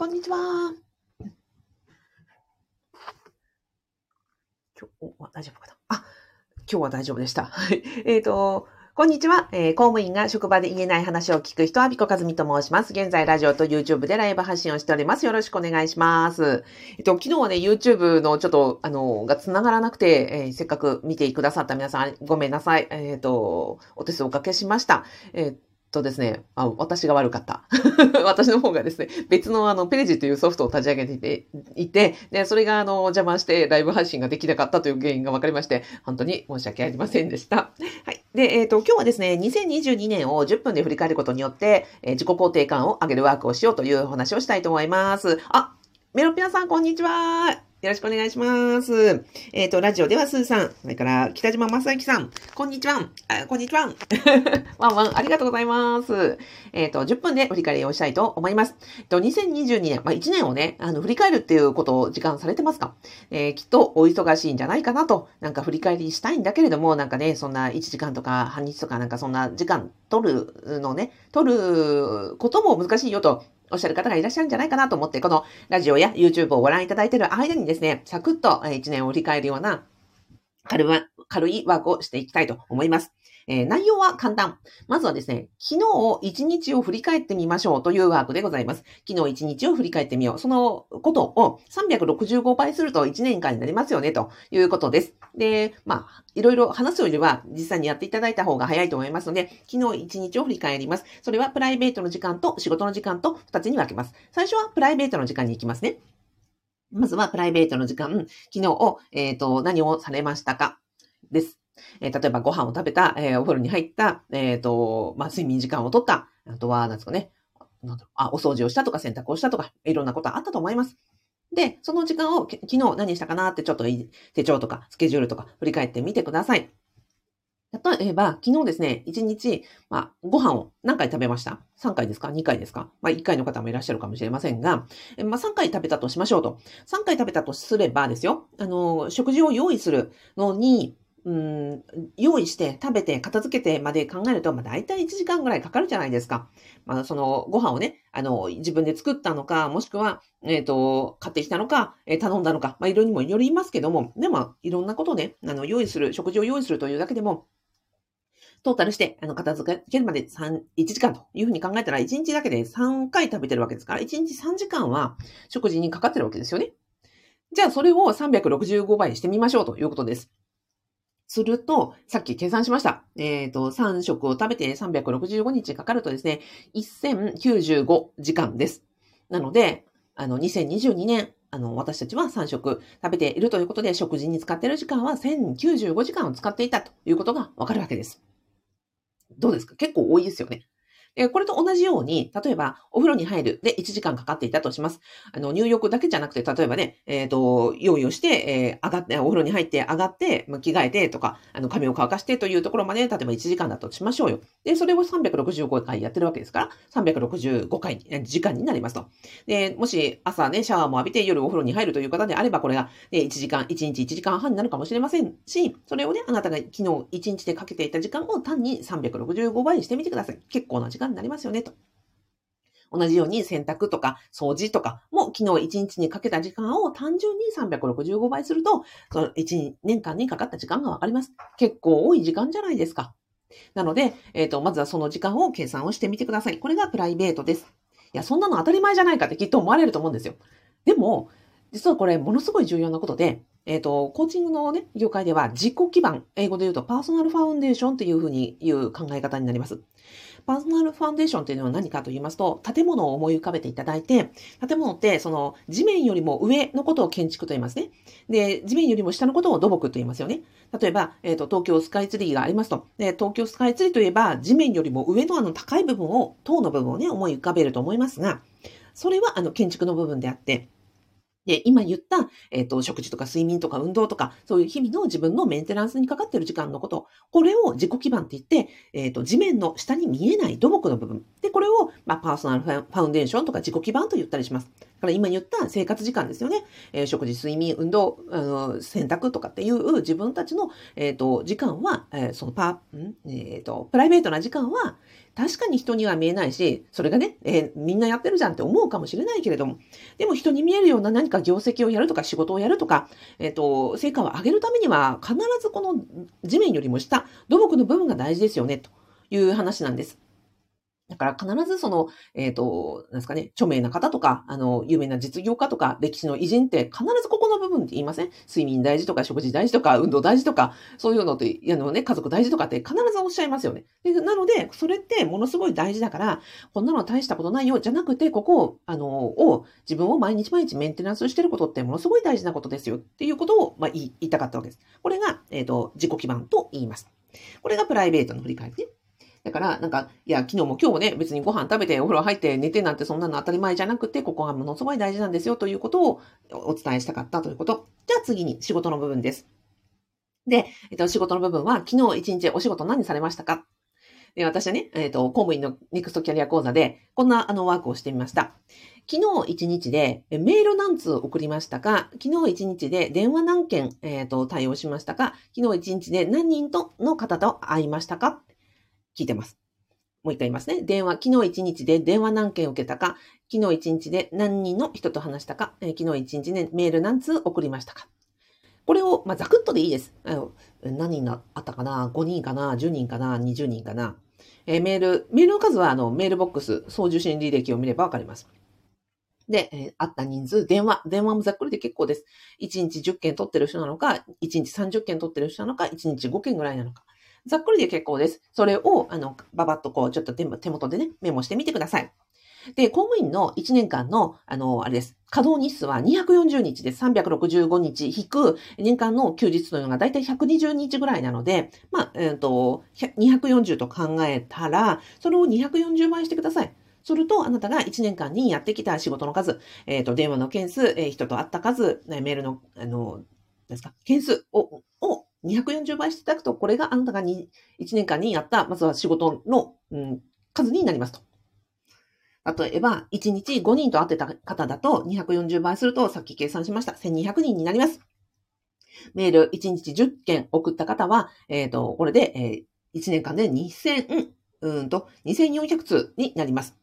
こんにちは。今日は大丈夫かな？あ、今日は大丈夫でした。はい。えっ、と、こんにちは、えー公務員が職場で言えない話を聞く人は、ビコカズミと申します。現在、ラジオと YouTube でライブ発信をしております。よろしくお願いします。えっと、昨日はね、YouTube のちょっと、あの、が繋がらなくて、えーせっかく見てくださった皆さん、ごめんなさい。えっ、と、お手数おかけしました。えっとですね、あ、私が悪かった。私の方がですね、別のあの、ペレジというソフトを立ち上げていて、いて、で、それがあの、邪魔してライブ配信ができなかったという原因が分かりまして、本当に申し訳ありませんでした。はい。で、えっ、と、今日はですね、2022年を10分で振り返ることによって、えー自己肯定感を上げるワークをしようというお話をしたいと思います。あ、メロピアさん、こんにちは。よろしくお願いします。えっ、と、ラジオではスーさん、それから北島正幸さん、こんにちは。あこんにちは。ワンワン、ありがとうございます。えっ、と、10分で振り返りをしたいと思います。えっと、2022年、まあ、1年をね、あの、振り返るっていうことを時間されてますか？えーきっとお忙しいんじゃないかなと、なんか振り返りしたいんだけれども、なんかね、そんな1時間とか半日とかなんかそんな時間取るのね、取ることも難しいよと、おっしゃる方がいらっしゃるんじゃないかなと思って、このラジオや YouTube をご覧いただいている間にですね、サクッと1年を振り返るような軽軽いワークをしていきたいと思います。えー内容は簡単。まずはですね、昨日一日を振り返ってみましょうというワークでございます。昨日一日を振り返ってみよう。そのことを365倍すると1年間になりますよねということです。で、まあ、いろいろ話すよりは実際にやっていただいた方が早いと思いますので、昨日一日を振り返ります。それはプライベートの時間と仕事の時間と2つに分けます。最初はプライベートの時間に行きますね。まずはプライベートの時間、昨日を、えっ、と、何をされましたか？です。えー例えばご飯を食べた、えーお風呂に入った、えっ、と、まあ、睡眠時間を取った、あとは、なんですかね、なんあ、お掃除をしたとか洗濯をしたとか、いろんなことあったと思います。で、その時間を昨日何したかなってちょっと手帳とかスケジュールとか振り返ってみてください。例えば、昨日ですね、1日、まあ、ご飯を何回食べました ?3 回ですか ?2 回ですか？まあ、1回の方もいらっしゃるかもしれませんが、まあ、3回食べたとしましょうと。3回食べたとすればですよ、あの、食事を用意するのに、うん、用意して食べて片付けてまで考えると、まあ、大体1時間ぐらいかかるじゃないですか。まあ、そのご飯をね、あの、自分で作ったのか、もしくは、えっ、と、買ってきたのか、えー頼んだのか、まあ、いろいろにもよりますけども、でも、いろんなことをね、あの、用意する、食事を用意するというだけでも、トータルして、あの、片付けるまで3、1時間というふうに考えたら、1日だけで3回食べてるわけですから、1日3時間は食事にかかってるわけですよね。じゃあ、それを365倍してみましょうということです。すると、さっき計算しました。えっ、と、3食を食べて365日かかるとですね、1095時間です。なので、あの、2022年、あの、私たちは3食食べているということで、食事に使っている時間は1095時間を使っていたということがわかるわけです。どうですか？結構多いですよね。これと同じように、例えば、お風呂に入るで1時間かかっていたとします。あの、入浴だけじゃなくて、例えばね、えっ、と、用意をして、えー上がって、お風呂に入って上がって、まあ着替えてとか、あの、髪を乾かしてというところまで、例えば1時間だとしましょうよ。で、それを365回やってるわけですから、365回、時間になりますと。で、もし朝ね、シャワーも浴びて夜お風呂に入るという方であれば、これが、ね、1時間、1日1時間半になるかもしれませんし、それをね、あなたが昨日1日でかけていた時間を単に365倍にしてみてください。結構な時間になりますよね、と。同じように洗濯とか掃除とかも昨日1日にかけた時間を単純に365倍すると、その1年間にかかった時間がわかります。結構多い時間じゃないですか。なので、えっ、と、まずはその時間を計算をしてみてください。これがプライベートです。いや、そんなの当たり前じゃないかってきっと思われると思うんですよ。でも、実はこれものすごい重要なことで、えっ、と、コーチングのね、業界では自己基盤、英語で言うとパーソナルファウンデーションっていうふうに言う考え方になります。パーソナルファンデーションっていうのは何かと言いますと、建物を思い浮かべていただいて、建物ってその地面よりも上のことを建築と言いますね。で、地面よりも下のことを土木と言いますよね。例えば、えっ、と、東京スカイツリーがありますと。で、東京スカイツリーといえば、地面よりも上のあの高い部分を、塔の部分をね、思い浮かべると思いますが、それはあの建築の部分であって、で、今言った、えっ、と、食事とか睡眠とか運動とか、そういう日々の自分のメンテナンスにかかっている時間のこと、これを自己基盤って言って、えっ、と、地面の下に見えない土木の部分。で、これを、まあ、パーソナルファウンデーションとか自己基盤と言ったりします。から今言った生活時間ですよね。えー、食事、睡眠、運動、あの洗濯とかっていう自分たちの、えっ、ー、と、時間は、えー、そのパ、ん？えっ、と、プライベートな時間は、確かに人には見えないし、それがね、えみんなやってるじゃんって思うかもしれないけれども、でも人に見えるような何か業績をやるとか仕事をやるとか、えっ、と、成果を上げるためには、必ずこの地面よりも下、土木の部分が大事ですよね、という話なんです。だから必ずその、えっ、ー、と、なんですかね、著名な方とか、あの、有名な実業家とか、歴史の偉人って必ずここの部分って言いません？睡眠大事とか、食事大事とか、運動大事とか、そういうのって、あのね、家族大事とかって必ずおっしゃいますよね。でなので、それってものすごい大事だから、こんなの大したことないよ、じゃなくて、ここを、あの、を、自分を毎日毎日メンテナンスしてることってものすごい大事なことですよっていうことを、まあ、言いたかったわけです。これが、えっ、ー、と、自己基盤と言います。これがプライベートの振り返りね。だから、なんか、いや、昨日も今日もね、別にご飯食べてお風呂入って寝てなんてそんなの当たり前じゃなくて、ここがものすごい大事なんですよということをお伝えしたかったということ。じゃあ次に仕事の部分です。で、えっと、仕事の部分は、昨日一日お仕事何されましたか？で私はね、えっと、公務員のネクストキャリア講座で、こんなあのワークをしてみました。昨日一日でメール何通送りましたか？昨日一日で電話何件、えーと対応しましたか？昨日一日で何人との方と会いましたか？聞いてます。もう一回言いますね。電話、昨日一日で電話何件受けたか、昨日一日で何人の人と話したか、えー、昨日一日でメール何通送りましたか。これを、まあ、ざくっとでいいです。あの何人あったかな ?5 人かな ?10 人かな ?20 人かな、えー、メール、メールの数はあのメールボックス、送受信履歴を見ればわかります。で、えー、あった人数、電話、電話もざっくりで結構です。1日10件取ってる人なのか、1日30件取ってる人なのか、1日5件ぐらいなのか。ざっくりで結構です。それを、あの、ばばっとこう、ちょっと手元でね、メモしてみてください。で、公務員の1年間の、あの、あれです。稼働日数は240日です365日引く年間の休日というのがだいたい120日ぐらいなので、まあ、えっ、ー、と、240と考えたら、それを240倍してください。すると、あなたが1年間にやってきた仕事の数、えっ、ー、と、電話の件数、えー、人と会った数、メールの、あの、ですか、件数を、を240倍していただくと、これがあなたが1年間にやった、まずは仕事の、うん、数になりますと。例えば、1日5人と会ってた方だと、240倍すると、さっき計算しました。1200人になります。メール1日10件送った方は、えっ、ー、と、これで、えー、1年間で2000、うんと、2400通になります。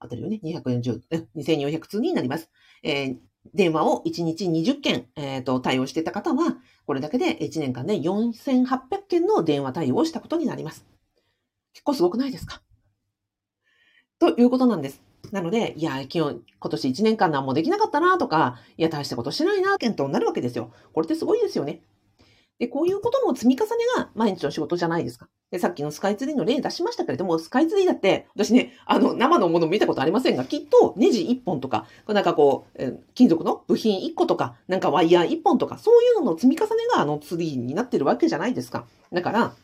当たるよね。240、2400通になります。えー、電話を1日20件、えーと、対応していた方は、これだけで1年間で4800件の電話対応をしたことになります。結構すごくないですか？ということなんです。なので、いや、今日、今年1年間何もできなかったなとか、いや、大したことしないな、検討になるわけですよ。これってすごいですよね。で、こういうことも積み重ねが毎日の仕事じゃないですか。で、さっきのスカイツリーの例出しましたけれども、スカイツリーだって、私ね、あの、生のもの見たことありませんが、きっとネジ1本とか、なんかこう、え金属の部品1個とか、なんかワイヤー1本とか、そういうのの積み重ねがあのツリーになってるわけじゃないですか。だから、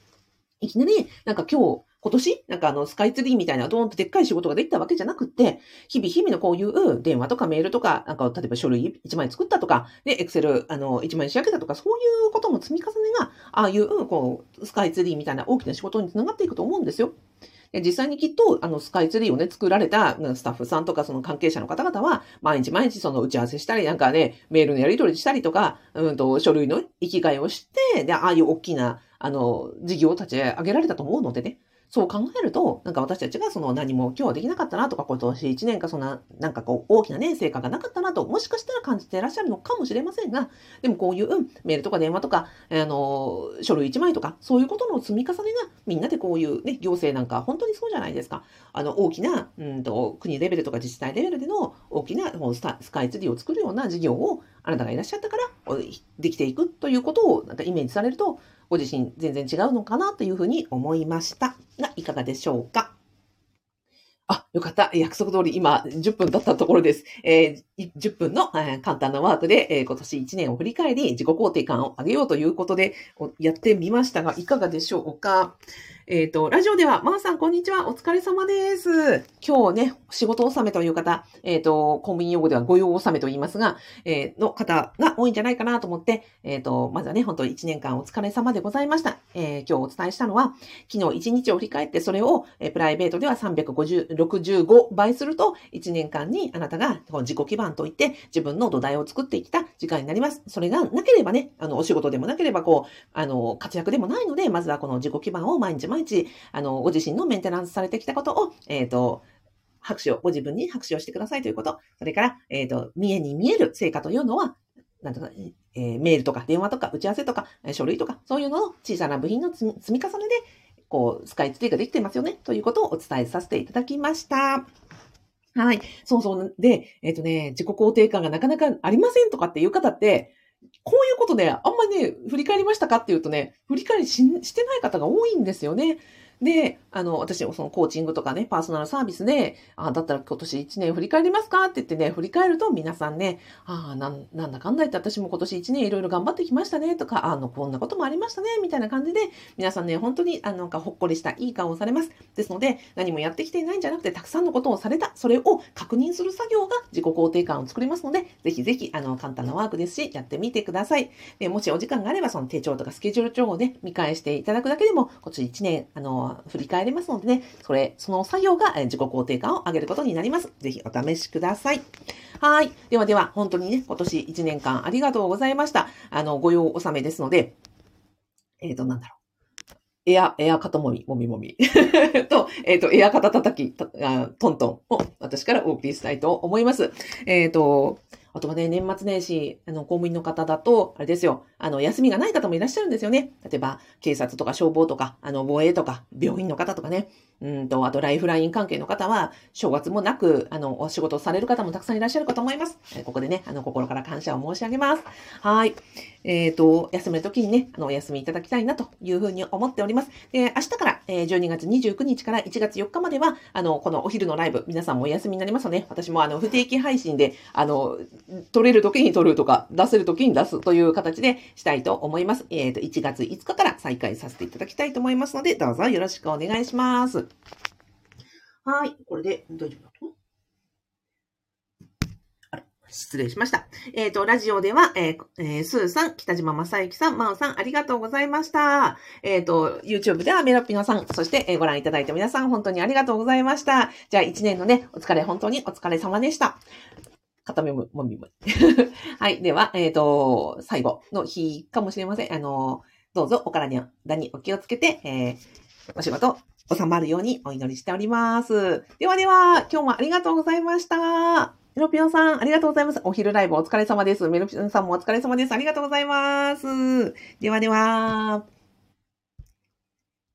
いきなり、なんか今日、今年、なんかあの、スカイツリーみたいなドーンとでっかい仕事ができたわけじゃなくて、日々日々のこういう電話とかメールとか、なんか例えば書類1枚作ったとか、で、エクセル、あの、1枚仕上げたとか、そういうことも積み重ねが、ああいう、こう、スカイツリーみたいな大きな仕事につながっていくと思うんですよ。実際にきっと、あの、スカイツリーをね、作られたスタッフさんとか、その関係者の方々は、毎日毎日その打ち合わせしたり、なんかね、メールのやり取りしたりとか、うんと、書類の生きがいをして、で、ああいう大きな、あの、事業を立ち上げられたと思うのでね。そう考えると、なんか私たちがその何も今日はできなかったなとか、今年1年かそんな、なんかこう大きなね、成果がなかったなと、もしかしたら感じていらっしゃるのかもしれませんが、でもこういう、うん、メールとか電話とか、あの、書類1枚とか、そういうことの積み重ねが、みんなでこういうね、行政なんか本当にそうじゃないですか。あの、大きな、うんと、国レベルとか自治体レベルでの大きなススカイツリーを作るような事業をあなたがいらっしゃったから、できていくということをなんかイメージされると、ご自身全然違うのかなというふうに思いました。が、いかがでしょうか、よかった。約束通り今10分経ったところです。えー、10分の、えー、簡単なワークで、えー、今年1年を振り返り自己肯定感を上げようということでやってみましたが、いかがでしょうか？えっ、と、ラジオでは、まー、さん、こんにちは。お疲れ様です。今日ね、仕事納めという方、えっ、と、コンビニ用語では御用納めと言いますが、えーの方が多いんじゃないかなと思って、えっ、と、まずはね、本当に1年間お疲れ様でございました。え今日お伝えしたのは、昨日1日を振り返って、それを、えプライベートでは350 65倍すると、1年間にあなたが自己基盤といって、自分の土台を作ってきた時間になります。それがなければね、あの、お仕事でもなければ、こう、あの、活躍でもないので、まずはこの自己基盤を毎日毎日、あの、ご自身のメンテナンスされてきたことを、えっ、と、拍手を、ご自分に拍手をしてくださいということ。それから、えっ、と、見えに見える成果というのは、なんとか、えーメールとか電話とか打ち合わせとか、書類とか、そういうのの小さな部品の積み重ねで、こう、スカイツリーができてますよね、ということをお伝えさせていただきました。はい。そうそう。で、えっ、とね、自己肯定感がなかなかありませんとかっていう方って、こういうことね、あんまりね、振り返りましたかっていうとね、振り返りしてない方が多いんですよね。で、あの、私も、そのコーチングとかね、パーソナルサービスで、あだったら今年1年振り返りますかって言ってね、振り返ると皆さんね、ああ、なんだかんだ言って私も今年1年いろいろ頑張ってきましたねとか、あの、こんなこともありましたね、みたいな感じで、皆さんね、本当に、あの、なんかほっこりしたいい顔をされます。ですので、何もやってきていないんじゃなくて、たくさんのことをされた、それを確認する作業が自己肯定感を作りますので、ぜひぜひ、あの、簡単なワークですし、やってみてください。でもしお時間があれば、その手帳とかスケジュール帳をね、見返していただくだけでも、今年1年、あの、振り返れますのでね、それ、その作業がえ自己肯定感を上げることになります。ぜひお試しください。はい。ではでは、本当にね、今年1年間ありがとうございました。あの、ご用納めですので、えっ、と、なんだろう。エア、エア肩もみ、もみもみ。と、えっ、と、エア肩叩き、たあトントンを私からお送りしたいと思います。えっ、と、あとはね、年末年始、あの、公務員の方だと、あれですよ、あの、休みがない方もいらっしゃるんですよね。例えば、警察とか消防とか、あの、防衛とか、病院の方とかね。うんと、あと、ライフライン関係の方は、正月もなく、あの、お仕事をされる方もたくさんいらっしゃるかと思います。ここでね、あの、心から感謝を申し上げます。はい。えっ、と、休めるときにね、あの、お休みいただきたいなというふうに思っております。で、明日から、えー12月29日から1月4日までは、あの、このお昼のライブ、皆さんもお休みになりますので、私もあの、不定期配信で、あの、撮れるときに撮るとか、出せるときに出すという形でしたいと思います。えっ、と、1月5日から再開させていただきたいと思いますので、どうぞよろしくお願いします。はい。これで大丈夫だと？失礼しました。えっ、と、ラジオでは、えーえースーさん、北島正幸さん、マオさん、ありがとうございました。えっ、と、YouTube ではメロピノさん、そして、えーご覧いただいた皆さん、本当にありがとうございました。じゃあ、1年のね、お疲れ、本当にお疲れ様でした。片目も、もみもみ。はい。では、えっ、と、最後の日かもしれません。あの、どうぞお体にお気をつけて、えーお仕事収まるようにお祈りしております。ではでは、今日もありがとうございました。メロピオンさん、ありがとうございます。お昼ライブお疲れ様です。メロピオンさんもお疲れ様です。ありがとうございます。ではでは。